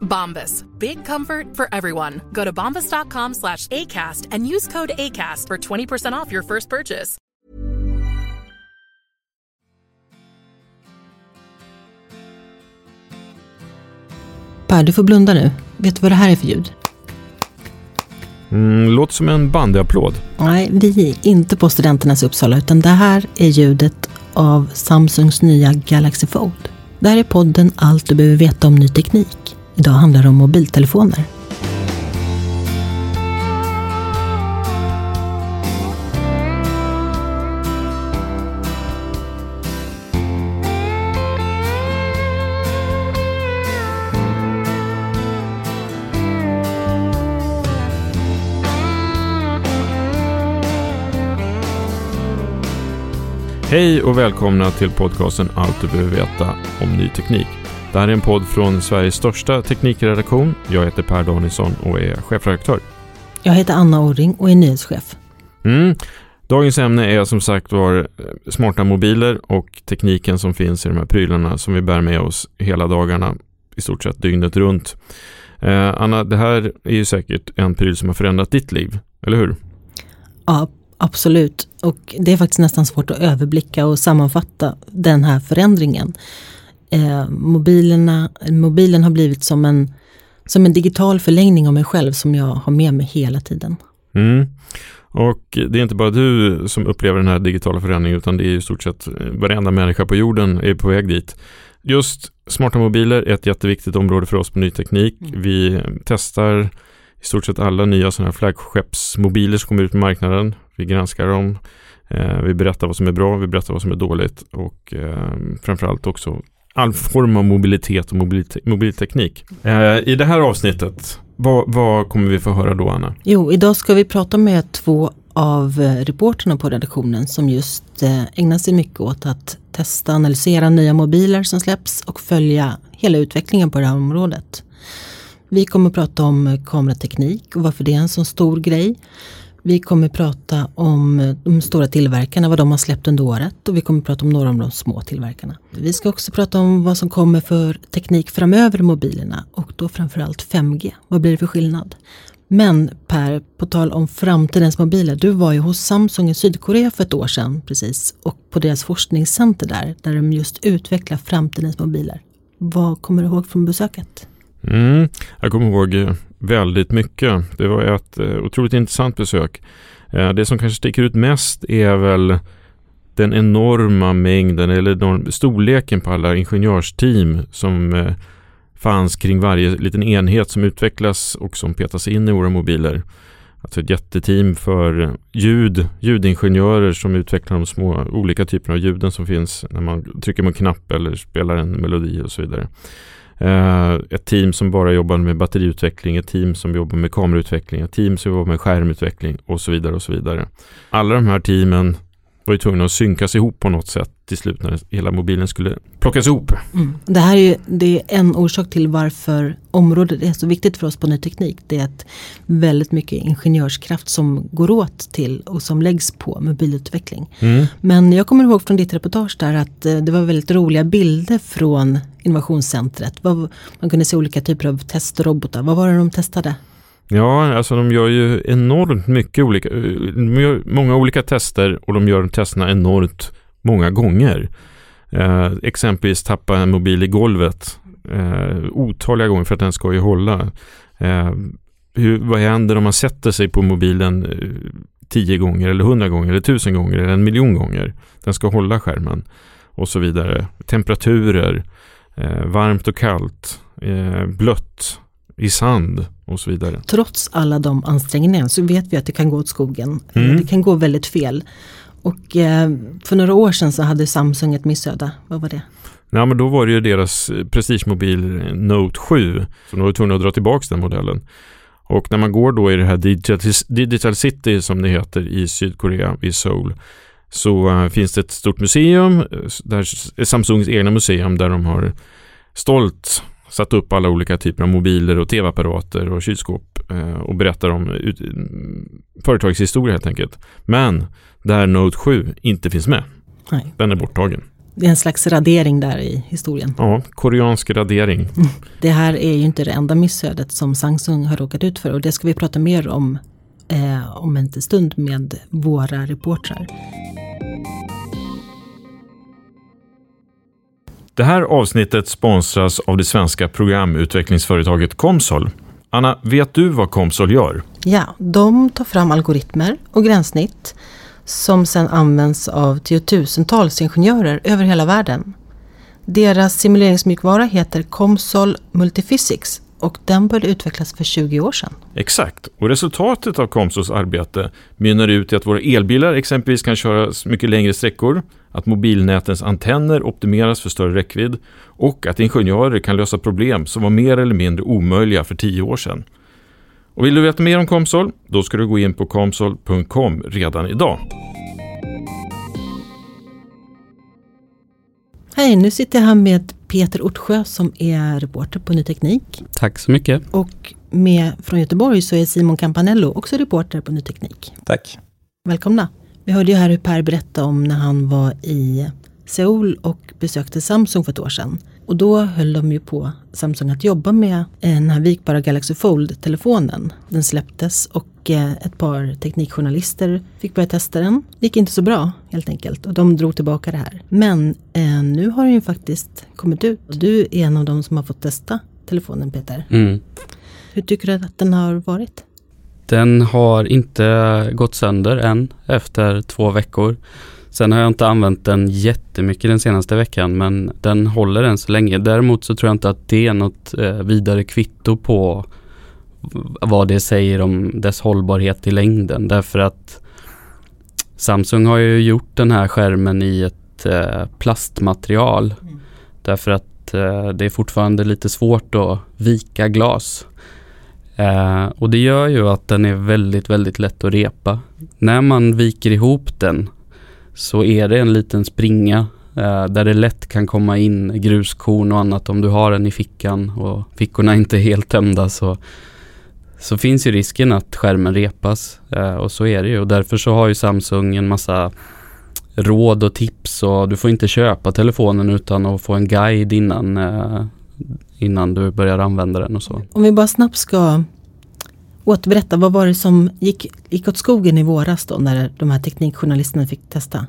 Bombas. Big comfort for everyone. Go to bombas.com slash ACAST and use code ACAST for 20% off your first purchase. Per, du får blunda nu. Vet du vad det här är för ljud? Mm, låter som en bandyapplåd. Nej, vi är inte på Studenternas Uppsala, utan det här är ljudet av Samsungs nya Galaxy Fold. Det här är podden Allt du behöver veta om ny teknik. Idag handlar det om mobiltelefoner. Hej och välkomna till podcasten Allt du behöver veta om ny teknik. Det här är en podd från Sveriges största teknikredaktion. Jag heter Per Danielsson och är chefredaktör. Jag heter Anna Orring och är nyhetschef. Mm. Dagens ämne är som sagt var eh, smarta mobiler och tekniken som finns i de här prylarna som vi bär med oss hela dagarna, i stort sett dygnet runt. Eh, Anna, det här är ju säkert en pryl som har förändrat ditt liv, eller hur? Ja, absolut. Och det är faktiskt nästan svårt att överblicka och sammanfatta den här förändringen. Eh, mobilerna, mobilen har blivit som en, som en digital förlängning av mig själv som jag har med mig hela tiden. Mm. Och det är inte bara du som upplever den här digitala förändringen utan det är i stort sett eh, varenda människa på jorden är på väg dit. Just smarta mobiler är ett jätteviktigt område för oss på ny teknik. Mm. Vi testar i stort sett alla nya sådana här flaggskeppsmobiler som kommer ut på marknaden. Vi granskar dem. Eh, vi berättar vad som är bra, vi berättar vad som är dåligt och eh, framförallt också all form av mobilitet och mobilteknik. Eh, I det här avsnittet, vad, vad kommer vi få höra då Anna? Jo, idag ska vi prata med två av eh, reporterna på redaktionen som just eh, ägnar sig mycket åt att testa och analysera nya mobiler som släpps och följa hela utvecklingen på det här området. Vi kommer prata om kamerateknik och varför det är en så stor grej. Vi kommer prata om eh, de stora tillverkarna, vad de har släppt under året och vi kommer prata om några av de små tillverkarna. Vi ska också prata om vad som kommer för teknik framöver i mobilerna och då framförallt 5G. Vad blir det för skillnad? Men Per, på tal om framtidens mobiler, du var ju hos Samsung i Sydkorea för ett år sedan precis och på deras forskningscenter där, där de just utvecklar framtidens mobiler. Vad kommer du ihåg från besöket? Mm, jag kommer ihåg eh, väldigt mycket. Det var ett eh, otroligt intressant besök. Eh, det som kanske sticker ut mest är väl den enorma mängden eller storleken på alla ingenjörsteam som eh, fanns kring varje liten enhet som utvecklas och som petas in i våra mobiler. Alltså ett jätteteam för ljud, ljudingenjörer som utvecklar de små olika typerna av ljuden som finns när man trycker på en knapp eller spelar en melodi och så vidare. Eh, ett team som bara jobbar med batteriutveckling, ett team som jobbar med kamerautveckling, ett team som jobbar med skärmutveckling och så vidare och så vidare. Alla de här teamen var ju tvungna att synkas ihop på något sätt till slut när hela mobilen skulle plockas ihop. Mm. Det här är ju det är en orsak till varför området är så viktigt för oss på ny teknik. Det är att väldigt mycket ingenjörskraft som går åt till och som läggs på mobilutveckling. Mm. Men jag kommer ihåg från ditt reportage där att eh, det var väldigt roliga bilder från innovationscentret. Man kunde se olika typer av testrobotar. Vad var det de testade? Ja, alltså de gör ju enormt mycket olika, de gör många olika tester och de gör testerna enormt många gånger. Eh, exempelvis tappa en mobil i golvet eh, otaliga gånger för att den ska ju hålla. Eh, hur, vad händer om man sätter sig på mobilen eh, tio gånger eller hundra gånger eller tusen gånger eller en miljon gånger? Den ska hålla skärmen och så vidare. Temperaturer, eh, varmt och kallt, eh, blött, i sand och så vidare. Trots alla de ansträngningarna så vet vi att det kan gå åt skogen. Mm. Det kan gå väldigt fel. Och eh, för några år sedan så hade Samsung ett missöde. Vad var det? Ja, men då var det ju deras prestigemobil Note 7. Så de var tvungna att dra tillbaka den modellen. Och när man går då i det här Digital, Digital City som det heter i Sydkorea, i Seoul, så uh, finns det ett stort museum, där, Samsungs egna museum där de har stolt satt upp alla olika typer av mobiler och tv-apparater och kylskåp uh, och berättar om ut, företagshistoria helt enkelt. Men där Note 7 inte finns med. Nej. Den är borttagen. Det är en slags radering där i historien. Ja, koreansk radering. Mm. Det här är ju inte det enda missödet som Samsung har råkat ut för och det ska vi prata mer om eh, om en stund med våra reportrar. Det här avsnittet sponsras av det svenska programutvecklingsföretaget Comsol. Anna, vet du vad Comsol gör? Ja, de tar fram algoritmer och gränssnitt som sedan används av tiotusentals ingenjörer över hela världen. Deras simuleringsmjukvara heter Comsol Multiphysics och den började utvecklas för 20 år sedan. Exakt, och resultatet av Komsos arbete mynnar ut i att våra elbilar exempelvis kan köra mycket längre sträckor, att mobilnätens antenner optimeras för större räckvidd och att ingenjörer kan lösa problem som var mer eller mindre omöjliga för 10 år sedan. Och vill du veta mer om Komsol, Då ska du gå in på komsol.com redan idag. Hej, nu sitter jag här med Peter Ortsjö som är reporter på Ny Teknik. Tack så mycket. Och med från Göteborg så är Simon Campanello också reporter på Ny Teknik. Tack. Välkomna. Vi hörde ju här hur Per berättade om när han var i Seoul och besökte Samsung för ett år sedan. Och då höll de ju på, Samsung, att jobba med den här vikbara Galaxy Fold-telefonen. Den släpptes och eh, ett par teknikjournalister fick börja testa den. Det gick inte så bra helt enkelt och de drog tillbaka det här. Men eh, nu har den ju faktiskt kommit ut. Du är en av de som har fått testa telefonen Peter. Mm. Hur tycker du att den har varit? Den har inte gått sönder än efter två veckor. Sen har jag inte använt den jättemycket den senaste veckan men den håller än så länge. Däremot så tror jag inte att det är något eh, vidare kvitto på vad det säger om dess hållbarhet i längden. Därför att Samsung har ju gjort den här skärmen i ett eh, plastmaterial. Mm. Därför att eh, det är fortfarande lite svårt att vika glas. Eh, och det gör ju att den är väldigt, väldigt lätt att repa. När man viker ihop den så är det en liten springa eh, där det lätt kan komma in gruskorn och annat om du har den i fickan och fickorna inte är helt tömda så, så finns ju risken att skärmen repas eh, och så är det ju och därför så har ju Samsung en massa råd och tips och du får inte köpa telefonen utan att få en guide innan, eh, innan du börjar använda den och så. Om vi bara snabbt ska återberätta, vad var det som gick, gick åt skogen i våras då när de här teknikjournalisterna fick testa?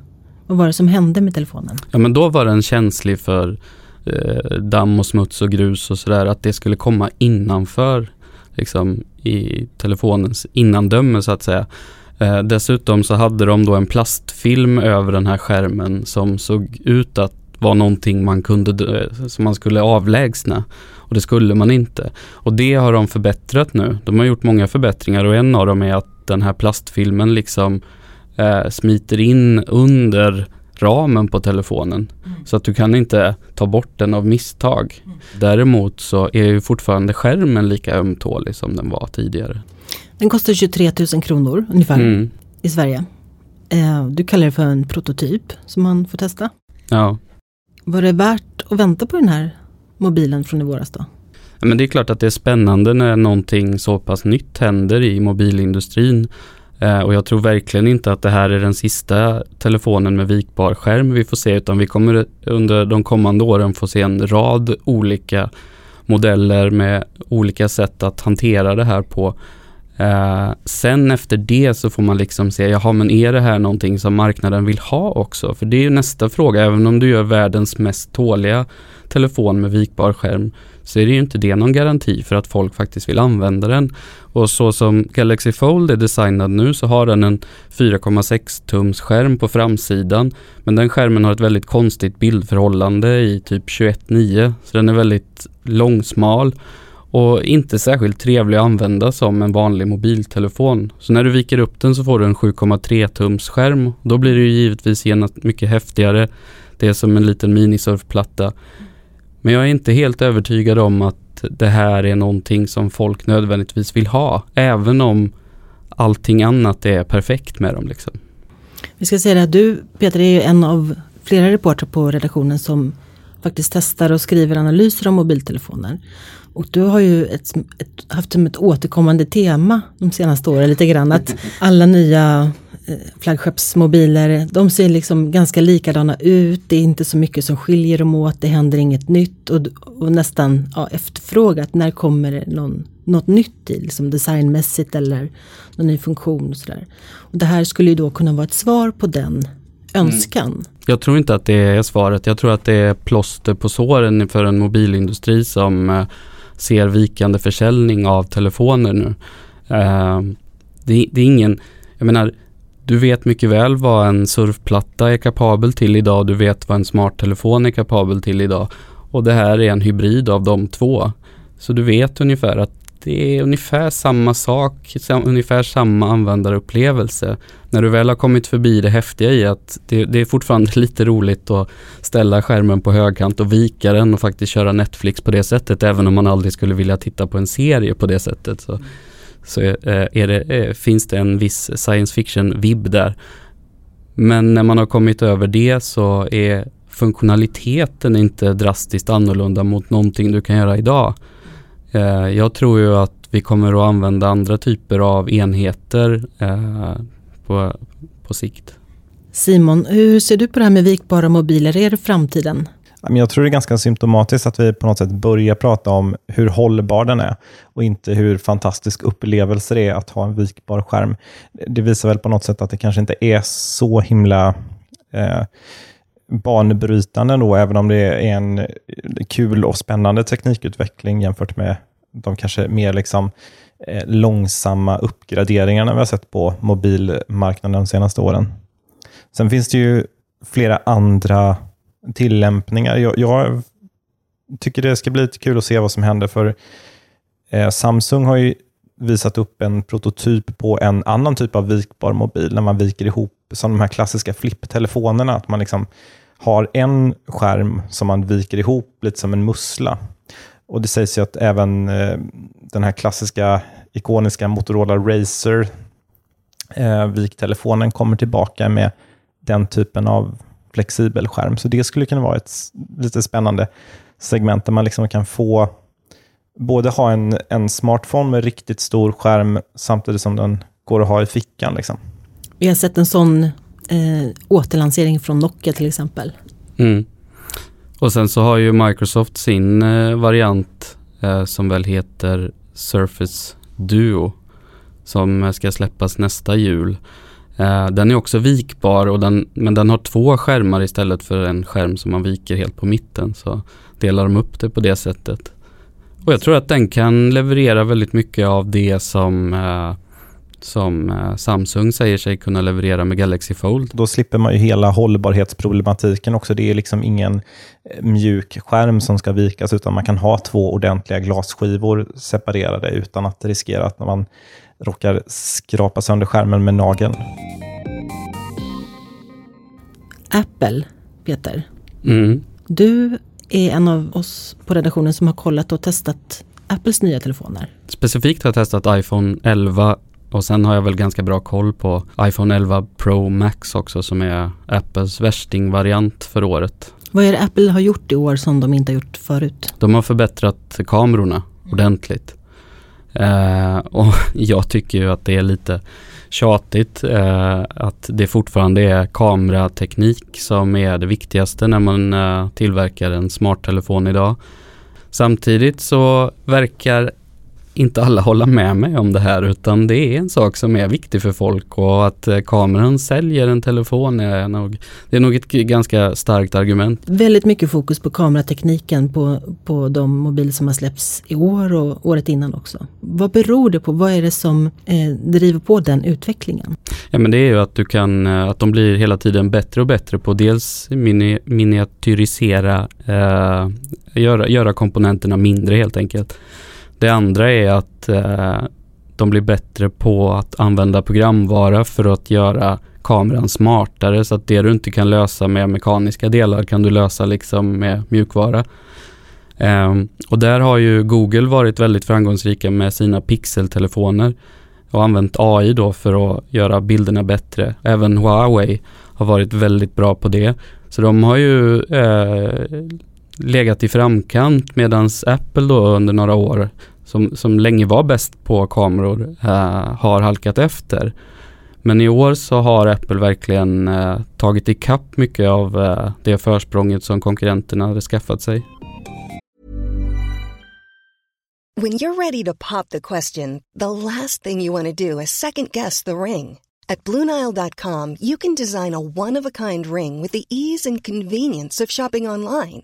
Vad var det som hände med telefonen? Ja men då var den känslig för eh, damm och smuts och grus och sådär, att det skulle komma innanför liksom i telefonens innandöme så att säga. Eh, dessutom så hade de då en plastfilm över den här skärmen som såg ut att vara någonting man kunde, som man skulle avlägsna. Och det skulle man inte. Och det har de förbättrat nu. De har gjort många förbättringar och en av dem är att den här plastfilmen liksom eh, smiter in under ramen på telefonen. Mm. Så att du kan inte ta bort den av misstag. Mm. Däremot så är ju fortfarande skärmen lika ömtålig som den var tidigare. Den kostar 23 000 kronor ungefär mm. i Sverige. Eh, du kallar det för en prototyp som man får testa. Ja. Var det värt att vänta på den här mobilen från i våras då? Men det är klart att det är spännande när någonting så pass nytt händer i mobilindustrin. Eh, och jag tror verkligen inte att det här är den sista telefonen med vikbar skärm vi får se, utan vi kommer under de kommande åren få se en rad olika modeller med olika sätt att hantera det här på. Eh, sen efter det så får man liksom se, jaha men är det här någonting som marknaden vill ha också? För det är ju nästa fråga, även om du gör världens mest tåliga telefon med vikbar skärm så är det ju inte det någon garanti för att folk faktiskt vill använda den. Och så som Galaxy Fold är designad nu så har den en 4,6 tums skärm på framsidan. Men den skärmen har ett väldigt konstigt bildförhållande i typ 21.9 så den är väldigt långsmal och inte särskilt trevlig att använda som en vanlig mobiltelefon. Så när du viker upp den så får du en 7,3 tums skärm. Då blir det ju givetvis genast mycket häftigare. Det är som en liten minisurfplatta. Men jag är inte helt övertygad om att det här är någonting som folk nödvändigtvis vill ha. Även om allting annat är perfekt med dem. Liksom. Vi ska säga att du Peter är ju en av flera reportrar på redaktionen som faktiskt testar och skriver analyser om mobiltelefoner. Och du har ju ett, ett, haft som ett återkommande tema de senaste åren lite grann att alla nya eh, flaggskeppsmobiler, de ser liksom ganska likadana ut. Det är inte så mycket som skiljer dem åt, det händer inget nytt och, och nästan ja, efterfrågat. När kommer det någon, något nytt i, liksom designmässigt eller någon ny funktion och sådär. Och det här skulle ju då kunna vara ett svar på den önskan. Mm. Jag tror inte att det är svaret. Jag tror att det är plåster på såren för en mobilindustri som eh, ser vikande försäljning av telefoner nu. Eh, det, det, är ingen, jag menar, du vet mycket väl vad en surfplatta är kapabel till idag. Du vet vad en smarttelefon är kapabel till idag. Och det här är en hybrid av de två. Så du vet ungefär att det är ungefär samma sak, ungefär samma användarupplevelse. När du väl har kommit förbi det häftiga i att det, det, är fortfarande lite roligt att ställa skärmen på högkant och vika den och faktiskt köra Netflix på det sättet, även om man aldrig skulle vilja titta på en serie på det sättet. Så, så eh, är det, eh, finns det en viss science fiction-vibb där. Men när man har kommit över det så är funktionaliteten inte drastiskt annorlunda mot någonting du kan göra idag. Eh, jag tror ju att vi kommer att använda andra typer av enheter eh, på, på sikt. Simon, hur ser du på det här med vikbara mobiler? Är det framtiden? Jag tror det är ganska symptomatiskt att vi på något sätt börjar prata om hur hållbar den är och inte hur fantastisk upplevelse det är att ha en vikbar skärm. Det visar väl på något sätt att det kanske inte är så himla eh, banbrytande då, även om det är en kul och spännande teknikutveckling jämfört med de kanske mer liksom, eh, långsamma uppgraderingarna vi har sett på mobilmarknaden de senaste åren. Sen finns det ju flera andra tillämpningar. Jag, jag tycker det ska bli lite kul att se vad som händer, för eh, Samsung har ju visat upp en prototyp på en annan typ av vikbar mobil, när man viker ihop, som de här klassiska flipptelefonerna, att man liksom har en skärm som man viker ihop lite som en mussla. Och Det sägs ju att även eh, den här klassiska ikoniska Motorola Razer eh, viktelefonen kommer tillbaka med den typen av flexibel skärm. Så det skulle kunna vara ett lite spännande segment där man liksom kan få både ha en, en smartphone med riktigt stor skärm samtidigt som den går att ha i fickan. Liksom. Vi har sett en sån eh, återlansering från Nokia till exempel. Mm. Och sen så har ju Microsoft sin eh, variant eh, som väl heter Surface Duo som ska släppas nästa jul. Eh, den är också vikbar och den, men den har två skärmar istället för en skärm som man viker helt på mitten. Så delar de upp det på det sättet. Och jag tror att den kan leverera väldigt mycket av det som eh, som eh, Samsung säger sig kunna leverera med Galaxy Fold. Då slipper man ju hela hållbarhetsproblematiken också. Det är liksom ingen eh, mjuk skärm som ska vikas, utan man kan ha två ordentliga glasskivor separerade utan att riskera att man råkar skrapa sönder skärmen med nageln. Apple, Peter. Mm. Du är en av oss på redaktionen som har kollat och testat Apples nya telefoner. Specifikt har jag testat iPhone 11 och sen har jag väl ganska bra koll på iPhone 11 Pro Max också som är Apples värstingvariant för året. Vad är det Apple har gjort i år som de inte har gjort förut? De har förbättrat kamerorna ordentligt. Eh, och jag tycker ju att det är lite tjatigt eh, att det fortfarande är kamerateknik som är det viktigaste när man eh, tillverkar en smarttelefon idag. Samtidigt så verkar inte alla hålla med mig om det här utan det är en sak som är viktig för folk och att eh, kameran säljer en telefon är nog, det är nog ett ganska starkt argument. Väldigt mycket fokus på kameratekniken på, på de mobiler som har släppts i år och året innan också. Vad beror det på? Vad är det som eh, driver på den utvecklingen? Ja men det är ju att du kan, eh, att de blir hela tiden bättre och bättre på dels mini, miniatyrisera, eh, göra, göra komponenterna mindre helt enkelt. Det andra är att eh, de blir bättre på att använda programvara för att göra kameran smartare så att det du inte kan lösa med mekaniska delar kan du lösa liksom med mjukvara. Um, och där har ju Google varit väldigt framgångsrika med sina pixeltelefoner och använt AI då för att göra bilderna bättre. Även Huawei har varit väldigt bra på det. Så de har ju eh, legat i framkant medan Apple då under några år som, som länge var bäst på kameror eh, har halkat efter. Men i år så har Apple verkligen eh, tagit ikapp mycket av eh, det försprånget som konkurrenterna hade skaffat sig. When you're ready to pop the question, the last thing you want to do is second guess the ring. At BlueNile.com you can design a one-of-a-kind ring with the ease and convenience of shopping online.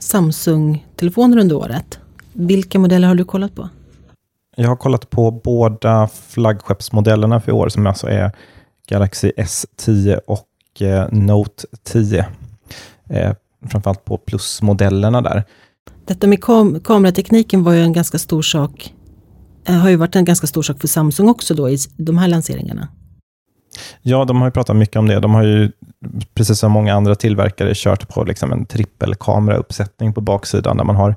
Samsung-telefoner under året. Vilka modeller har du kollat på? Jag har kollat på båda flaggskeppsmodellerna för i år som alltså är Galaxy S10 och eh, Note 10. Eh, framförallt på plusmodellerna där. Detta med kam kameratekniken var ju en ganska stor sak. Eh, har ju varit en ganska stor sak för Samsung också då i de här lanseringarna. Ja, de har ju pratat mycket om det. De har ju, precis som många andra tillverkare, kört på liksom en trippelkamerauppsättning på baksidan där man har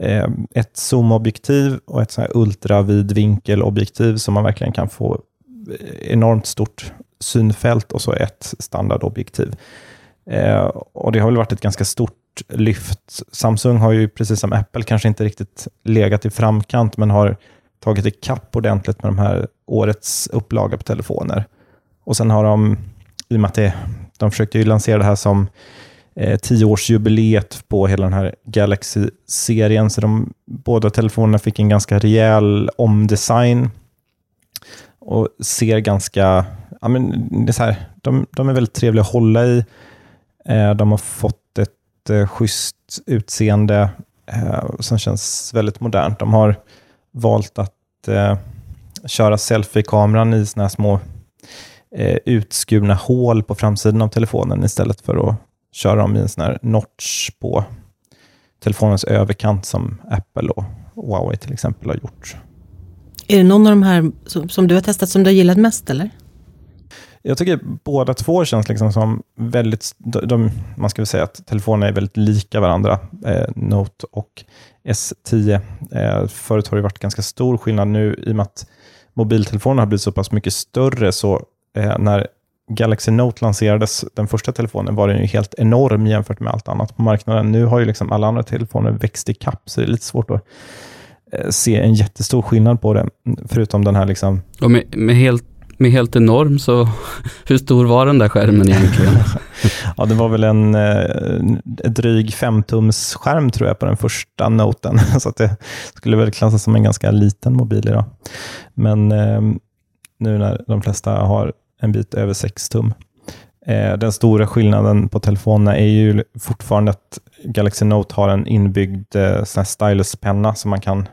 eh, ett zoomobjektiv och ett ultravidvinkelobjektiv så man verkligen kan få eh, enormt stort synfält och så ett standardobjektiv. Eh, och Det har väl varit ett ganska stort lyft. Samsung har ju, precis som Apple, kanske inte riktigt legat i framkant, men har tagit ikapp ordentligt med de här årets upplaga på telefoner. Och sen har de, i och med att det, de försökte ju lansera det här som eh, tioårsjubileet på hela den här Galaxy-serien, så de båda telefonerna fick en ganska rejäl omdesign och ser ganska, ja men det är så här, de, de är väldigt trevliga att hålla i. Eh, de har fått ett eh, schysst utseende eh, som känns väldigt modernt. De har valt att eh, köra selfie-kameran i såna här små eh, utskurna hål på framsidan av telefonen istället för att köra dem i en sån här notch på telefonens överkant som Apple och Huawei till exempel har gjort. Är det någon av de här som, som du har testat som du har gillat mest eller? Jag tycker båda två känns liksom som väldigt, de, man ska väl säga att telefonerna är väldigt lika varandra, eh, Note och S10. Eh, förut har det varit ganska stor skillnad nu i och med att mobiltelefonerna har blivit så pass mycket större, så eh, när Galaxy Note lanserades, den första telefonen, var den ju helt enorm jämfört med allt annat på marknaden. Nu har ju liksom alla andra telefoner växt i kapp, så det är lite svårt att eh, se en jättestor skillnad på det, förutom den här liksom... Och med, med helt med helt enorm, så hur stor var den där skärmen egentligen? ja, det var väl en eh, dryg femtums skärm tror jag på den första noten, så att det skulle väl klassas som en ganska liten mobil idag. Men eh, nu när de flesta har en bit över 6 tum. Eh, den stora skillnaden på telefonerna är ju fortfarande att Galaxy Note har en inbyggd eh, stylus-penna som man kan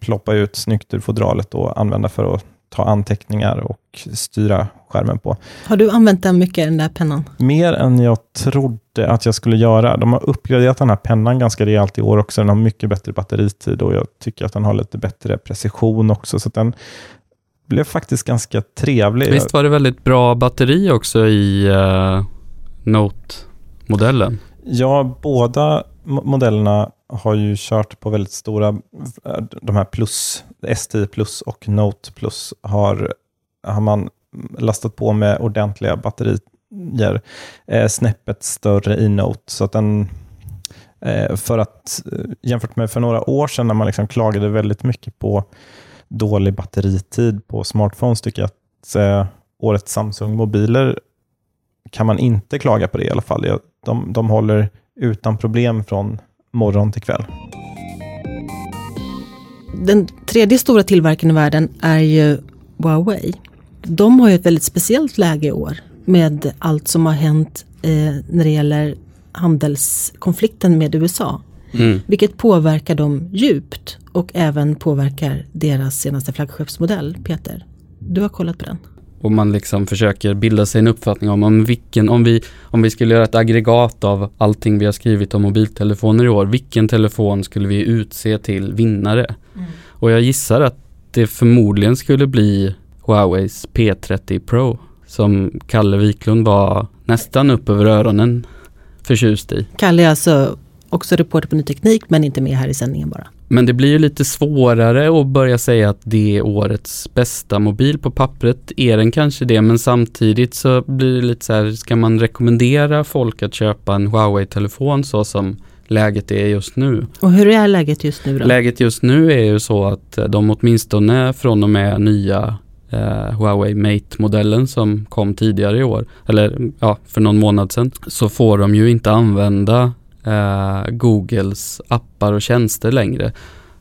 ploppa ut snyggt ur fodralet och använda för att ta anteckningar och styra skärmen på. Har du använt den mycket, den där pennan? Mer än jag trodde att jag skulle göra. De har uppgraderat den här pennan ganska rejält i år också. Den har mycket bättre batteritid och jag tycker att den har lite bättre precision också. Så den blev faktiskt ganska trevlig. Visst var det väldigt bra batteri också i uh, Note-modellen? Ja, båda modellerna har ju kört på väldigt stora, de här plus, S10 plus och Note plus har, har man lastat på med ordentliga batterier. Eh, snäppet större i Note, så att den eh, för att eh, jämfört med för några år sedan när man liksom klagade väldigt mycket på dålig batteritid på smartphones tycker jag att eh, årets Samsung-mobiler kan man inte klaga på det i alla fall. De, de håller utan problem från morgon till kväll. Den tredje stora tillverkaren i världen är ju Huawei. De har ju ett väldigt speciellt läge i år med allt som har hänt eh, när det gäller handelskonflikten med USA. Mm. Vilket påverkar dem djupt och även påverkar deras senaste flaggskeppsmodell. Peter, du har kollat på den och man liksom försöker bilda sig en uppfattning om, om vilken, om vi, om vi skulle göra ett aggregat av allting vi har skrivit om mobiltelefoner i år, vilken telefon skulle vi utse till vinnare? Mm. Och jag gissar att det förmodligen skulle bli Huaweis P30 Pro som Kalle Wiklund var nästan upp över öronen förtjust i. Kalle är alltså också reporter på Ny Teknik men inte med här i sändningen bara. Men det blir ju lite svårare att börja säga att det är årets bästa mobil. På pappret är den kanske det, men samtidigt så blir det lite så här, ska man rekommendera folk att köpa en Huawei-telefon så som läget är just nu? Och hur är läget just nu då? Läget just nu är ju så att de åtminstone från och med nya eh, Huawei Mate-modellen som kom tidigare i år, eller ja, för någon månad sedan, så får de ju inte använda eh, Googles appar och tjänster längre.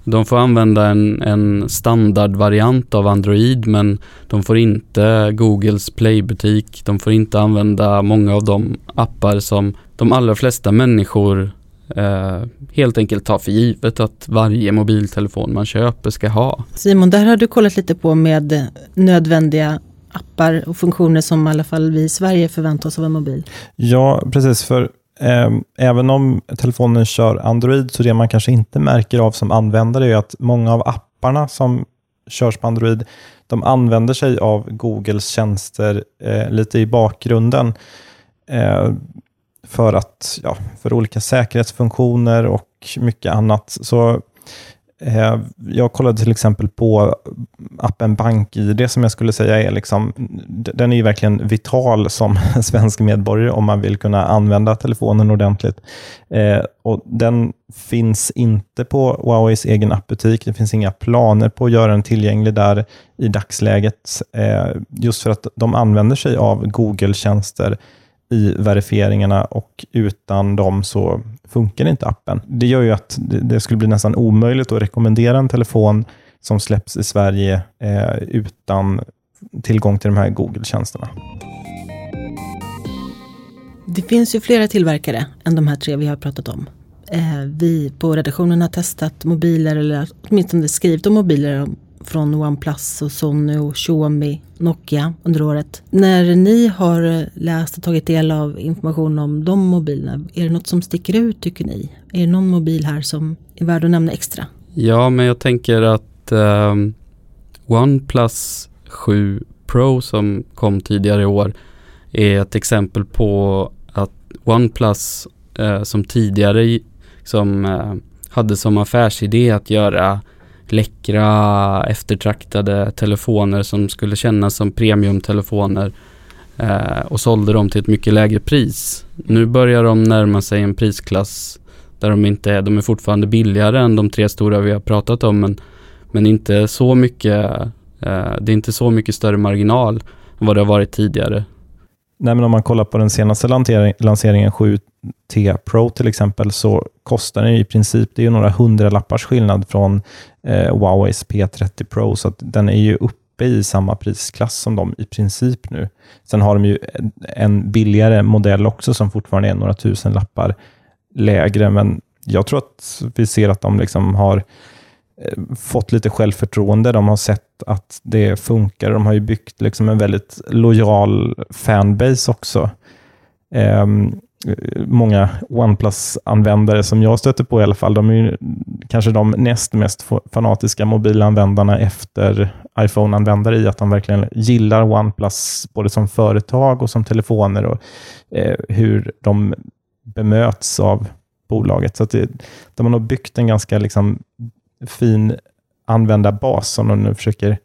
De får använda en, en standardvariant av Android men de får inte Googles Play-butik. De får inte använda många av de appar som de allra flesta människor eh, helt enkelt tar för givet att varje mobiltelefon man köper ska ha. Simon, där har du kollat lite på med nödvändiga appar och funktioner som i alla fall vi i Sverige förväntar oss av en mobil. Ja, precis. För Ehm, även om telefonen kör Android, så det man kanske inte märker av som användare är att många av apparna som körs på Android, de använder sig av Googles tjänster eh, lite i bakgrunden eh, för, att, ja, för olika säkerhetsfunktioner och mycket annat. Så Eh, jag kollade till exempel på appen BankID som jag skulle säga är liksom, den är ju verkligen vital som svensk medborgare om man vill kunna använda telefonen ordentligt. Eh, och Den finns inte på Huaweis egen appbutik. Det finns inga planer på att göra den tillgänglig där i dagsläget. Eh, just för att de använder sig av Google-tjänster i verifieringarna och utan dem så funkar inte appen. Det gör ju att det skulle bli nästan omöjligt att rekommendera en telefon som släpps i Sverige eh, utan tillgång till de här Google-tjänsterna. Det finns ju flera tillverkare än de här tre vi har pratat om. Eh, vi på redaktionen har testat mobiler eller åtminstone skrivit om mobiler från OnePlus och Sony och Xiaomi, Nokia under året. När ni har eh, läst och tagit del av information om de mobilerna, är det något som sticker ut tycker ni? Är det någon mobil här som är värd att nämna extra? Ja, men jag tänker att ehm, um, OnePlus 7 Pro som kom tidigare i år är ett exempel på att OnePlus uh, eh, som tidigare som uh, hade som affärsidé att göra läckra eftertraktade telefoner som skulle kännas som premiumtelefoner eh, och sålde dem till ett mycket lägre pris. Nu börjar de närma sig en prisklass där de inte är, de är fortfarande billigare än de tre stora vi har pratat om men, men inte så mycket, eh, det är inte så mycket större marginal än vad det har varit tidigare. Nej, men om man kollar på den senaste lanseringen T-Pro till exempel, så kostar den i princip, det är ju några hundralappars skillnad från eh, Huaweis P30 Pro, så den är ju uppe i samma prisklass som de i princip nu. Sen har de ju en billigare modell också som fortfarande är några tusen lappar lägre, men jag tror att vi ser att de liksom har eh, fått lite självförtroende. De har sett att det funkar. De har ju byggt liksom en väldigt lojal fanbase också. Ehm, Eh, många OnePlus-användare som jag stöter på i alla fall, de är ju kanske de näst mest fanatiska mobilanvändarna efter iPhone-användare i att de verkligen gillar OnePlus både som företag och som telefoner och eh, hur de bemöts av bolaget. Så att det, de har nog byggt en ganska liksom fin användarbas som de nu försöker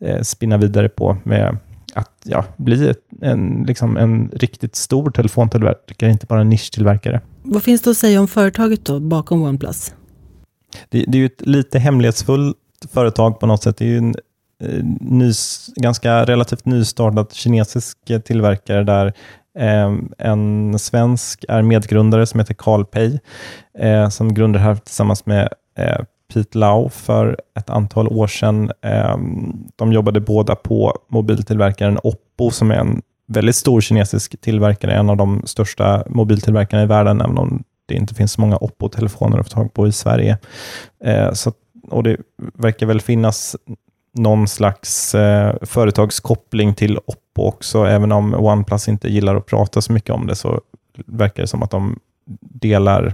eh, spinna vidare på med att ja, bli ett, en, liksom en riktigt stor telefontillverkare, inte bara en nischtillverkare. Vad finns det att säga om företaget då, bakom OnePlus? Det, det är ju ett lite hemlighetsfullt företag på något sätt. Det är ju en eh, nys, ganska relativt nystartad kinesisk tillverkare där eh, en svensk är medgrundare som heter Carl Pei, eh, som grundade här tillsammans med eh, Pete Lau för ett antal år sedan. Ehm, de jobbade båda på mobiltillverkaren Oppo som är en väldigt stor kinesisk tillverkare, en av de största mobiltillverkarna i världen, även om det inte finns så många Oppo-telefoner att få tag på i Sverige. Ehm, så, och Det verkar väl finnas någon slags eh, företagskoppling till Oppo också, även om OnePlus inte gillar att prata så mycket om det, så verkar det som att de delar Eh,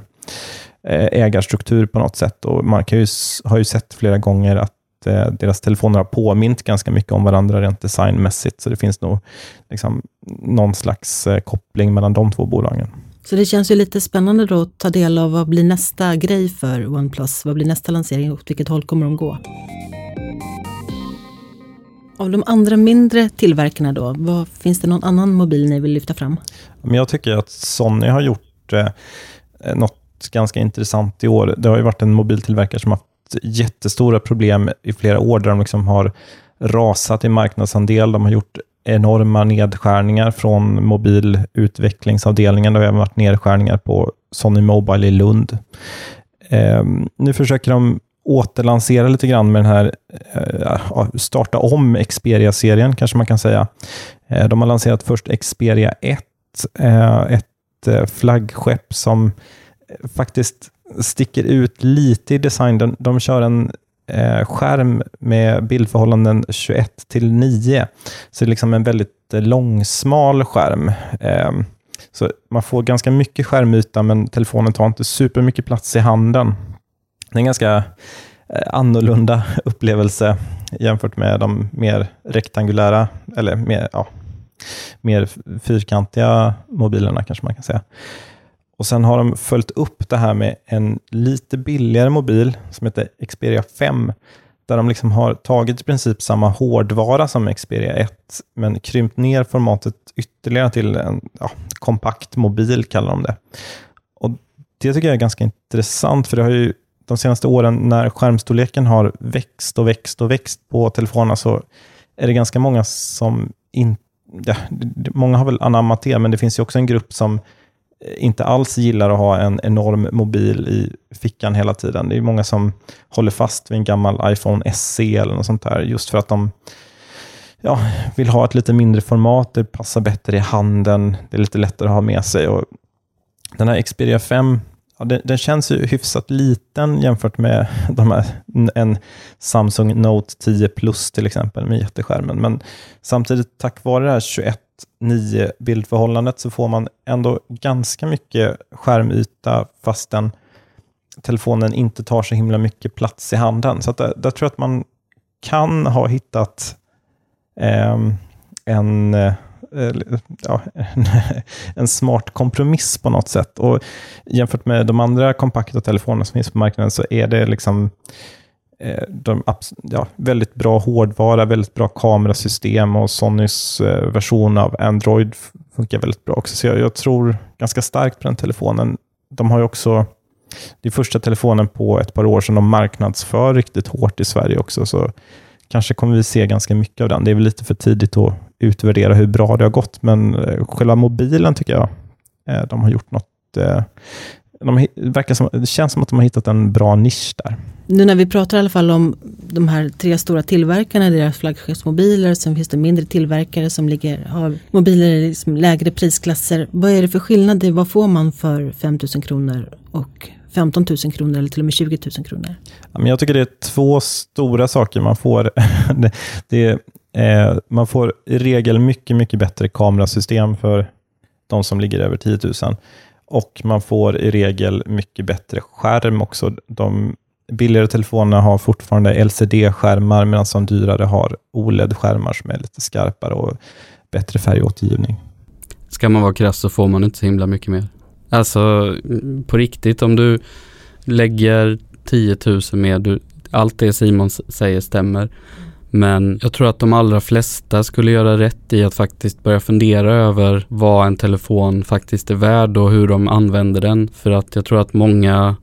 ägarstruktur på något sätt. Och man kan ju, har ju sett flera gånger att eh, deras telefoner har påmint ganska mycket om varandra rent designmässigt, så det finns nog liksom någon slags eh, koppling mellan de två bolagen. Så det känns ju lite spännande då att ta del av vad blir nästa grej för OnePlus? Vad blir nästa lansering och åt vilket håll kommer de gå? Av de andra mindre tillverkarna då, vad, finns det någon annan mobil ni vill lyfta fram? jag tycker att Sony har gjort eh, något ganska intressant i år. Det har ju varit en mobiltillverkare som har haft jättestora problem i flera år, där de liksom har rasat i marknadsandel. De har gjort enorma nedskärningar från mobilutvecklingsavdelningen. Det har även varit nedskärningar på Sony Mobile i Lund. Eh, nu försöker de återlansera lite grann med den här, eh, starta om Xperia-serien kanske man kan säga. Eh, de har lanserat först Xperia 1, eh, ett eh, flaggskepp som faktiskt sticker ut lite i design. De, de kör en eh, skärm med bildförhållanden 21 till 9. Så det är liksom en väldigt eh, långsmal skärm. Eh, så man får ganska mycket skärmyta, men telefonen tar inte supermycket plats i handen. Det är en ganska eh, annorlunda upplevelse jämfört med de mer rektangulära, eller mer, ja, mer fyrkantiga mobilerna kanske man kan säga. Och sen har de följt upp det här med en lite billigare mobil som heter Xperia 5. Där de liksom har tagit i princip samma hårdvara som Xperia 1, men krympt ner formatet ytterligare till en ja, kompakt mobil, kallar de det. Och Det tycker jag är ganska intressant, för det har ju de senaste åren när skärmstorleken har växt och växt och växt på telefonerna så är det ganska många som inte ja, många har väl anammat det, men det finns ju också en grupp som Eh, inte alls gillar att ha en enorm mobil i fickan hela tiden. Det är många som håller fast vid en gammal iPhone SE eller något sånt där, just för att de ja, vill ha ett lite mindre format, det passar bättre i handen, det är lite lättare att ha med sig. Och den här Xperia 5 Ja, den, den, känns ju hyfsat liten jämfört med de här, en Samsung Note 10 Plus till exempel med jätteskärmen. Men samtidigt tack vare det här 21 9 bildförhållandet så får man ändå ganska mycket skärmyta fastän telefonen inte tar så himla mycket plats i handen. Så där, där tror jag att man kan ha hittat eh, en Eh, ja, en smart kompromiss på något sätt. Och jämfört med de andra kompakta telefonerna som finns på marknaden så är det liksom eh, Eh, de, ja, väldigt bra hårdvara, väldigt bra kamerasystem och Sonys eh, version av Android funkar väldigt bra också. Så jag, jag, tror ganska starkt på den telefonen. De har ju också, det är första telefonen på ett par år som de marknadsför riktigt hårt i Sverige också. Så kanske kommer vi se ganska mycket av den. Det är väl lite för tidigt att utvärdera hur bra det har gått, men eh, själva mobilen tycker jag de har gjort något de verkar som, det känns som att de har hittat en bra nisch där. Nu när vi pratar i alla fall om de här tre stora tillverkarna, deras flaggskeppsmobiler, sen finns det mindre tillverkare som ligger, har mobiler i liksom lägre prisklasser. Vad är det för skillnad? Vad får man för 5 000 kronor och 15 000 kronor eller till och med 20 000 kronor? jag tycker det är två stora saker man får. det, det är, man får i regel mycket, mycket bättre kamerasystem för de som ligger över 10 000 och man får i regel mycket bättre skärm också. De billigare telefonerna har fortfarande LCD-skärmar medan de dyrare har OLED-skärmar som är lite skarpare och bättre färgåtergivning. Ska man vara krass så får man inte så himla mycket mer. Alltså mm, på riktigt, om du lägger 10 000 mer, du, allt det Simon säger stämmer. Men jag tror att de allra flesta skulle göra rätt i att faktiskt börja fundera över vad en telefon faktiskt är värd och hur de använder den. För att jag tror att många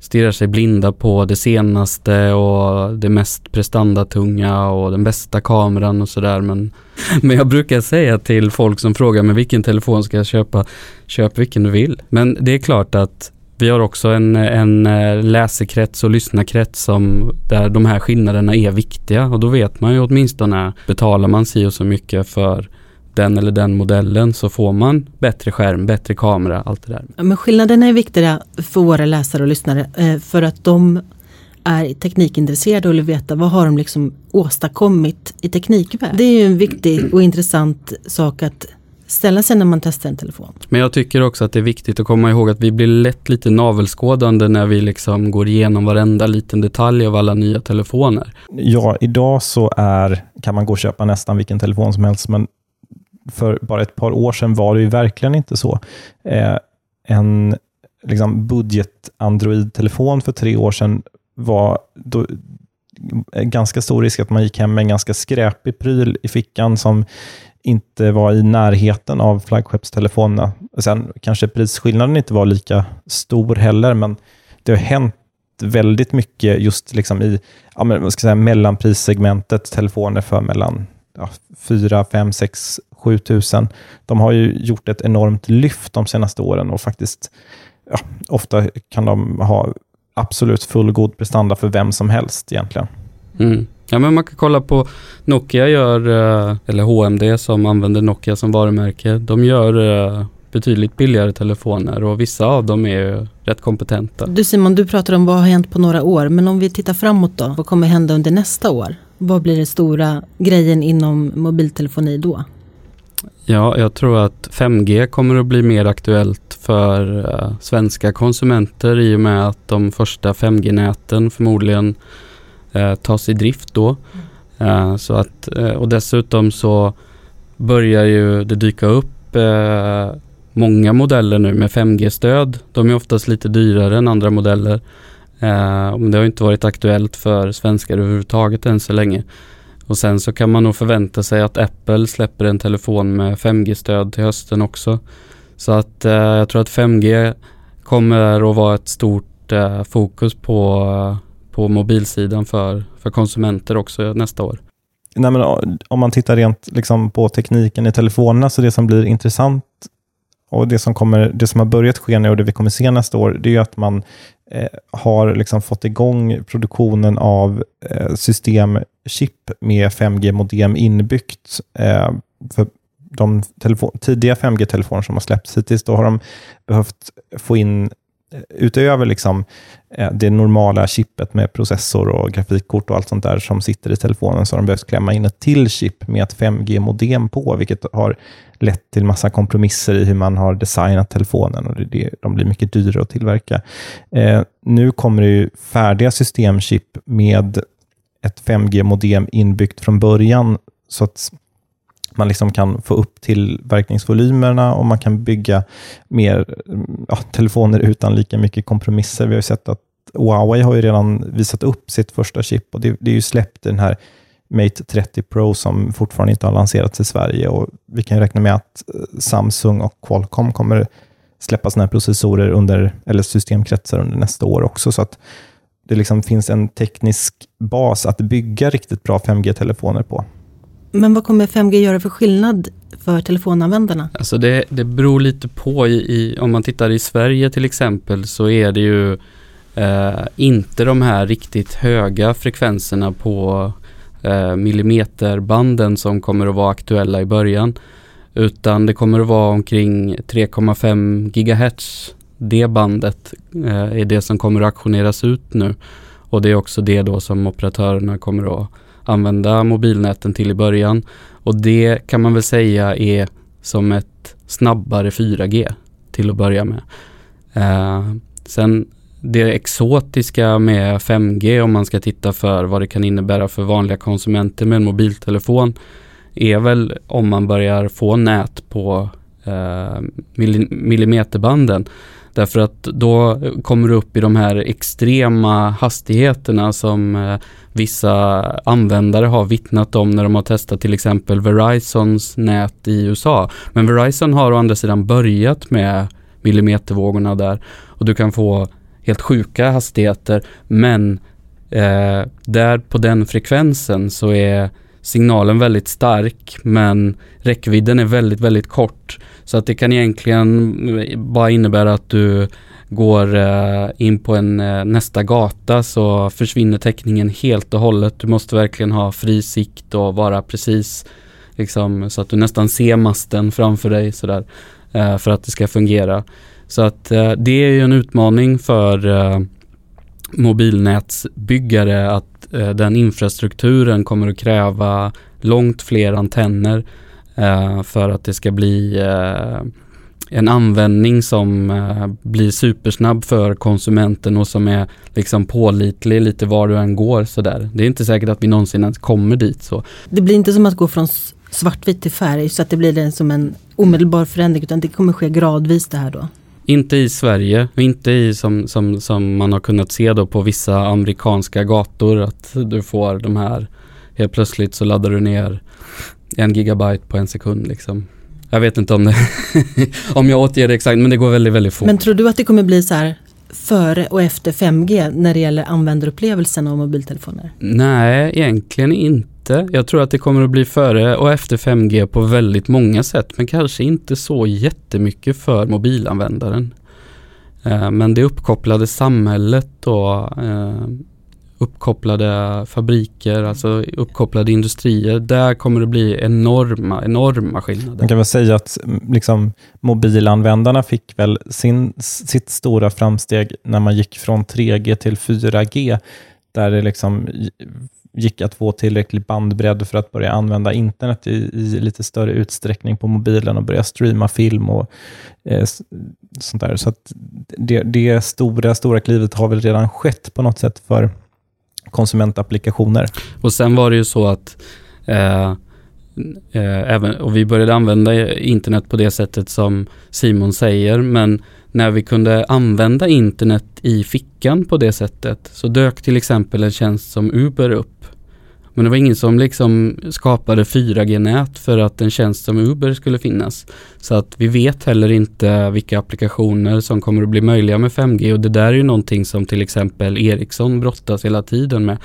stirrar sig blinda på det senaste och det mest prestandatunga och den bästa kameran och sådär. Men, men jag brukar säga till folk som frågar mig vilken telefon ska jag köpa, köp vilken du vill. Men det är klart att vi har också en, en eh, läsekrets och lyssnarkrets som, där de här skillnaderna är viktiga och då vet man ju åtminstone, betalar man si och så mycket för den eller den modellen så får man bättre skärm, bättre kamera, allt det där. men skillnaderna är viktiga för våra läsare och lyssnare eh, för att de är teknikintresserade och vill veta vad har de liksom åstadkommit i teknikvärlden. Det är ju en viktig och intressant sak att ställa sig när man testar en telefon. Men jag tycker också att det är viktigt att komma ihåg att vi blir lätt lite navelskådande när vi liksom går igenom varenda liten detalj av alla nya telefoner. Ja, idag så är, kan man gå och köpa nästan vilken telefon som helst, men för bara ett par år sedan var det ju verkligen inte så. Eh, en liksom budget-Android-telefon för tre år sedan var då, ganska stor risk att man gick hem med en ganska skräpig pryl i fickan som inte var i närheten av flaggskeppstelefonerna. Sen kanske prisskillnaden inte var lika stor heller, men det har hänt väldigt mycket just liksom i ja, men, vad ska säga, mellanprissegmentet, telefoner för mellan ja, 4, 5, 6, 7 tusen. De har ju gjort ett enormt lyft de senaste åren och faktiskt ja, ofta kan de ha absolut fullgod prestanda för vem som helst egentligen. Mm. Ja men man kan kolla på Nokia gör, eh, eller HMD som använder Nokia som varumärke. De gör eh, betydligt billigare telefoner och vissa av dem är rätt kompetenta. Du Simon, du pratar om vad har hänt på några år. Men om vi tittar framåt då? Vad kommer hända under nästa år? Vad blir den stora grejen inom mobiltelefoni då? Ja, jag tror att 5G kommer att bli mer aktuellt för uh, svenska konsumenter i och med att de första 5G-näten förmodligen eh, tas i drift då. Eh, så att, eh, och dessutom så börjar ju det dyka upp eh, många modeller nu med 5G-stöd. De är oftast lite dyrare än andra modeller. Eh, det har inte varit aktuellt för svenskar överhuvudtaget än så länge. Och sen så kan man nog förvänta sig att Apple släpper en telefon med 5G-stöd till hösten också. Så att eh, jag tror att 5G kommer att vara ett stort eh, fokus på, eh, på mobilsidan för, för konsumenter också nästa år. Nej, men om man tittar rent liksom på tekniken i telefonerna, så det som blir intressant och det som, kommer, det som har börjat ske nu och det vi kommer se nästa år, det är att man eh, har liksom fått igång produktionen av eh, systemchip med 5G-modem inbyggt. Eh, för de tidiga 5G-telefoner som har släppts hittills, då har de behövt få in utöver liksom eh, det normala chippet med processor och grafikkort och allt sånt där som sitter i telefonen, så har de behövt klämma in ett till chip med ett 5G-modem på, vilket har lett till massa kompromisser i hur man har designat telefonen och det, de blir mycket dyrare att tillverka. Eh, nu kommer det ju färdiga systemchip med ett 5G-modem inbyggt från början, så att man liksom kan få upp tillverkningsvolymerna och man kan bygga mer ja, telefoner utan lika mycket kompromisser. Vi har ju sett att Huawei har ju redan visat upp sitt första chip och det, det är ju släppt den här Mate 30 Pro som fortfarande inte har lanserats i Sverige och vi kan räkna med att eh, Samsung och Qualcomm kommer släppa sådana här processorer under, eller systemkretsar under nästa år också. Så att det liksom finns en teknisk bas att bygga riktigt bra 5G-telefoner på. Men vad kommer 5G göra för skillnad för telefonanvändarna? Alltså det, det beror lite på. I, i, om man tittar i Sverige till exempel så är det ju eh, inte de här riktigt höga frekvenserna på eh, millimeterbanden som kommer att vara aktuella i början. Utan det kommer att vara omkring 3,5 GHz. Det bandet eh, är det som kommer att auktioneras ut nu. Och det är också det då som operatörerna kommer att använda mobilnäten till i början. Och det kan man väl säga är som ett snabbare 4G till att börja med. Eh, sen det exotiska med 5G om man ska titta för vad det kan innebära för vanliga konsumenter med en mobiltelefon är väl om man börjar få nät på eh, millimeterbanden Därför att då kommer du upp i de här extrema hastigheterna som eh, vissa användare har vittnat om när de har testat till exempel Verizons nät i USA. Men Verizon har å andra sidan börjat med millimetervågorna där och du kan få helt sjuka hastigheter men eh, där på den frekvensen så är signalen väldigt stark men räckvidden är väldigt, väldigt kort. Så att det kan egentligen eh, bara innebära att du går eh, in på en eh, nästa gata så försvinner täckningen helt och hållet. Du måste verkligen ha fri sikt och vara precis liksom, så att du nästan ser masten framför dig sådär för att det ska fungera. Så att det är ju en utmaning för mobilnätsbyggare att den infrastrukturen kommer att kräva långt fler antenner för att det ska bli eh, en användning som eh, blir supersnabb för konsumenten och som är liksom pålitlig lite var du än går sådär. Det är inte säkert att vi någonsin ens kommer dit så. Det blir inte som att gå från svartvitt till färg så att det blir det som en omedelbar förändring utan det kommer ske gradvis det här då? Inte i Sverige, inte i som, som, som man har kunnat se då på vissa amerikanska gator att du får de här helt plötsligt så laddar du ner en gigabyte på en sekund liksom. Jag vet inte om, det om jag återger det exakt, men det går väldigt, väldigt fort. Men tror du att det kommer bli så här före och efter 5G när det gäller användarupplevelsen av mobiltelefoner? Nej, egentligen inte. Jag tror att det kommer att bli före och efter 5G på väldigt många sätt, men kanske inte så jättemycket för mobilanvändaren. Eh, men det uppkopplade samhället och eh, uppkopplade fabriker, alltså uppkopplade industrier. Där kommer det bli enorma, enorma skillnader. Man kan väl säga att mm, liksom, mobilanvändarna fick väl sin, sitt stora framsteg när man gick från 3G till 4G, där det liksom gick att få tillräcklig bandbredd för att börja använda internet i, i lite större utsträckning på mobilen och börja streama film och eh, sånt där. Så det, det stora, stora klivet har väl redan skett på något sätt för konsumentapplikationer. Och sen var det ju så att eh, eh, även, och vi började använda internet på det sättet som Simon säger, men när vi kunde använda internet i fickan på det sättet så dök till exempel en tjänst som Uber upp. Men det var ingen som liksom skapade 4G-nät för att en tjänst som Uber skulle finnas. Så att vi vet heller inte vilka applikationer som kommer att bli möjliga med 5G och det där är ju någonting som till exempel Ericsson brottas hela tiden med.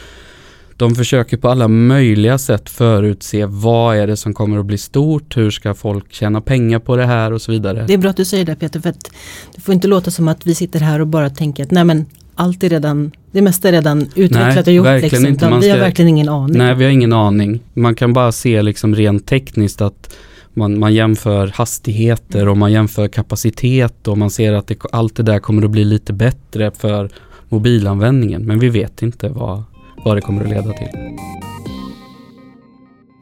De försöker på alla möjliga sätt förutse vad är det som kommer att bli stort, hur ska folk tjäna pengar på det här och så vidare. Det är bra att du säger det Peter, för att det får inte låta som att vi sitter här och bara tänker att nej men allt är redan, det mesta är redan utvecklat Nej, och gjort. verkligen Liksom, inte. Man Vi har ska- verkligen ingen aning. Nej, vi har ingen aning. Man kan bara se liksom rent tekniskt att man, man jämför hastigheter och man jämför kapacitet och man ser att det, allt det där kommer att bli lite bättre för mobilanvändningen. Men vi vet inte vad, vad det kommer att leda till.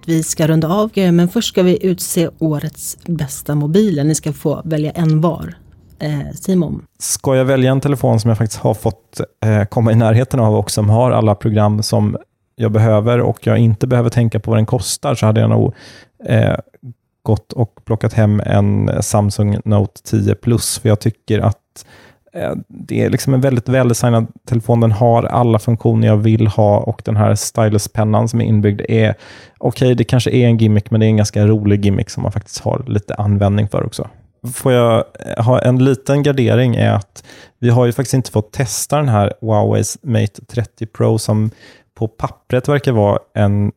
Vi ska runda av grejer, men först ska vi utse årets bästa mobiler. Ni ska få välja en var. Eh, Simon, Ska jag välja en telefon som jag faktiskt har fått eh, komma i närheten av och som har alla program som jag behöver och jag inte behöver tänka på vad den kostar så hade jag nog eh, gått och plockat hem en Samsung Note 10 Plus för jag tycker att eh, det är liksom en väldigt väldesignad telefon. Den har alla funktioner jag vill ha och den här stylus-pennan som är inbyggd är okej, det kanske är en gimmick, men det är en ganska rolig gimmick som man faktiskt har lite användning för också. Får jag ha en liten gardering är att vi har ju faktiskt inte fått testa den här Huaweis Mate 30 Pro som på pappret verkar vara en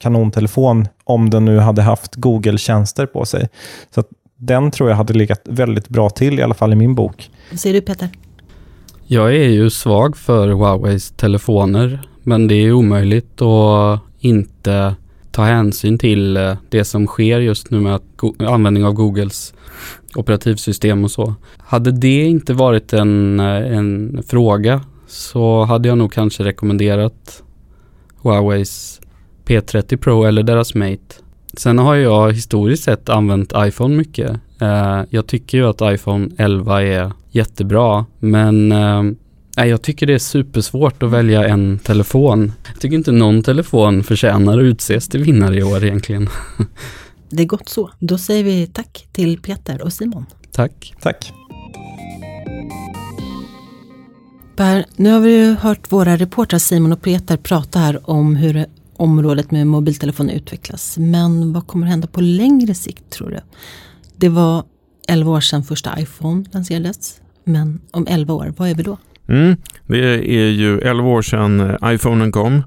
kanontelefon om den nu hade haft Google-tjänster på sig. Så att den tror jag hade legat väldigt bra till, i alla fall i min bok. vad säger du Peter? Jag är ju svag för Huaweis telefoner, men det är omöjligt att inte ta hänsyn till eh, det som sker just nu med att användning av Googles operativsystem och så. Hade det inte varit en, eh, en fråga så hade jag nog kanske rekommenderat Huaweis P30 Pro eller deras Mate. Sen har jag historiskt sett använt iPhone mycket. Eh, jag tycker ju att iPhone 11 är jättebra, men nej, jag tycker det är supersvårt att välja en telefon. Jag tycker inte någon telefon förtjänar att utses till vinnare i år egentligen. Det är gott så. Då säger vi tack till Peter och Simon. Tack. Tack. Per, nu har vi ju hört våra reportrar Simon och Peter prata här om hur området med mobiltelefoner utvecklas. Men vad kommer hända på längre sikt tror du? Det var 11 år sedan första iPhone lanserades. Men om 11 år, vad är vi då? Mm, det är ju 11 år sedan eh, iPhonen kom.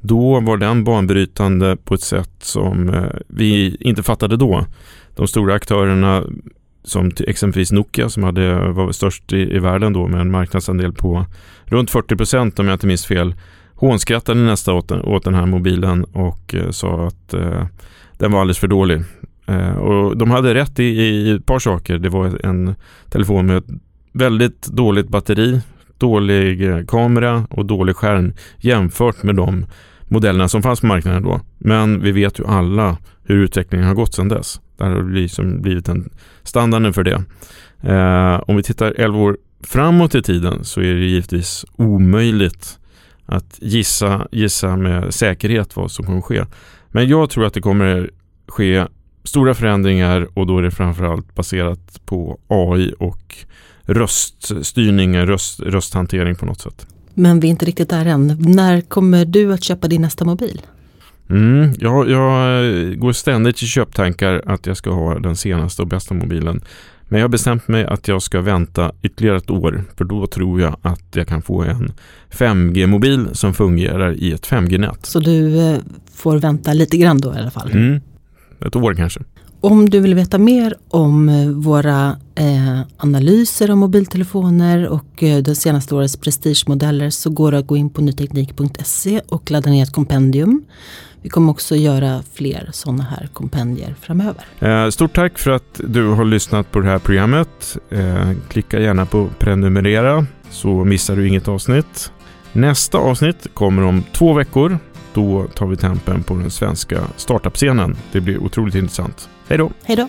Då var den banbrytande på ett sätt som eh, vi inte fattade då. De stora aktörerna som till exempelvis Nokia som hade, var störst i, i världen då med en marknadsandel på runt 40 procent om jag inte minns fel hånskrattade nästa åt den, åt den här mobilen och eh, sa att eh, den var alldeles för dålig. Eh, och de hade rätt i, i ett par saker. Det var en telefon med ett väldigt dåligt batteri, dålig eh, kamera och dålig skärm jämfört med de modellerna som fanns på marknaden då. Men vi vet ju alla hur utvecklingen har gått sedan dess. Det har liksom blivit en standarden för det. Eh, om vi tittar 11 år framåt i tiden så är det givetvis omöjligt att gissa, gissa med säkerhet vad som kommer ske. Men jag tror att det kommer ske stora förändringar och då är det framförallt baserat på AI och röststyrning, röst, rösthantering på något sätt. Men vi är inte riktigt där än. När kommer du att köpa din nästa mobil? Mm, jag, jag går ständigt i köptankar att jag ska ha den senaste och bästa mobilen. Men jag har bestämt mig att jag ska vänta ytterligare ett år för då tror jag att jag kan få en 5G-mobil som fungerar i ett 5G-nät. Så du eh, får vänta lite grann då i alla fall. Mm, ett år kanske. Om du vill veta mer om eh, våra eh, analyser av mobiltelefoner och eh, det senaste årets prestigemodeller så går det att gå in på nyteknik.se och ladda ner ett kompendium. Vi kommer också göra fler sådana här kompendier framöver. Eh, Stort tack för att du har lyssnat på det här programmet. Eh, Klicka gärna på prenumerera så missar du inget avsnitt. Nästa avsnitt kommer om två veckor. Då tar vi tempen på den svenska startup-scenen. Det blir otroligt intressant. Hej då! Hej då!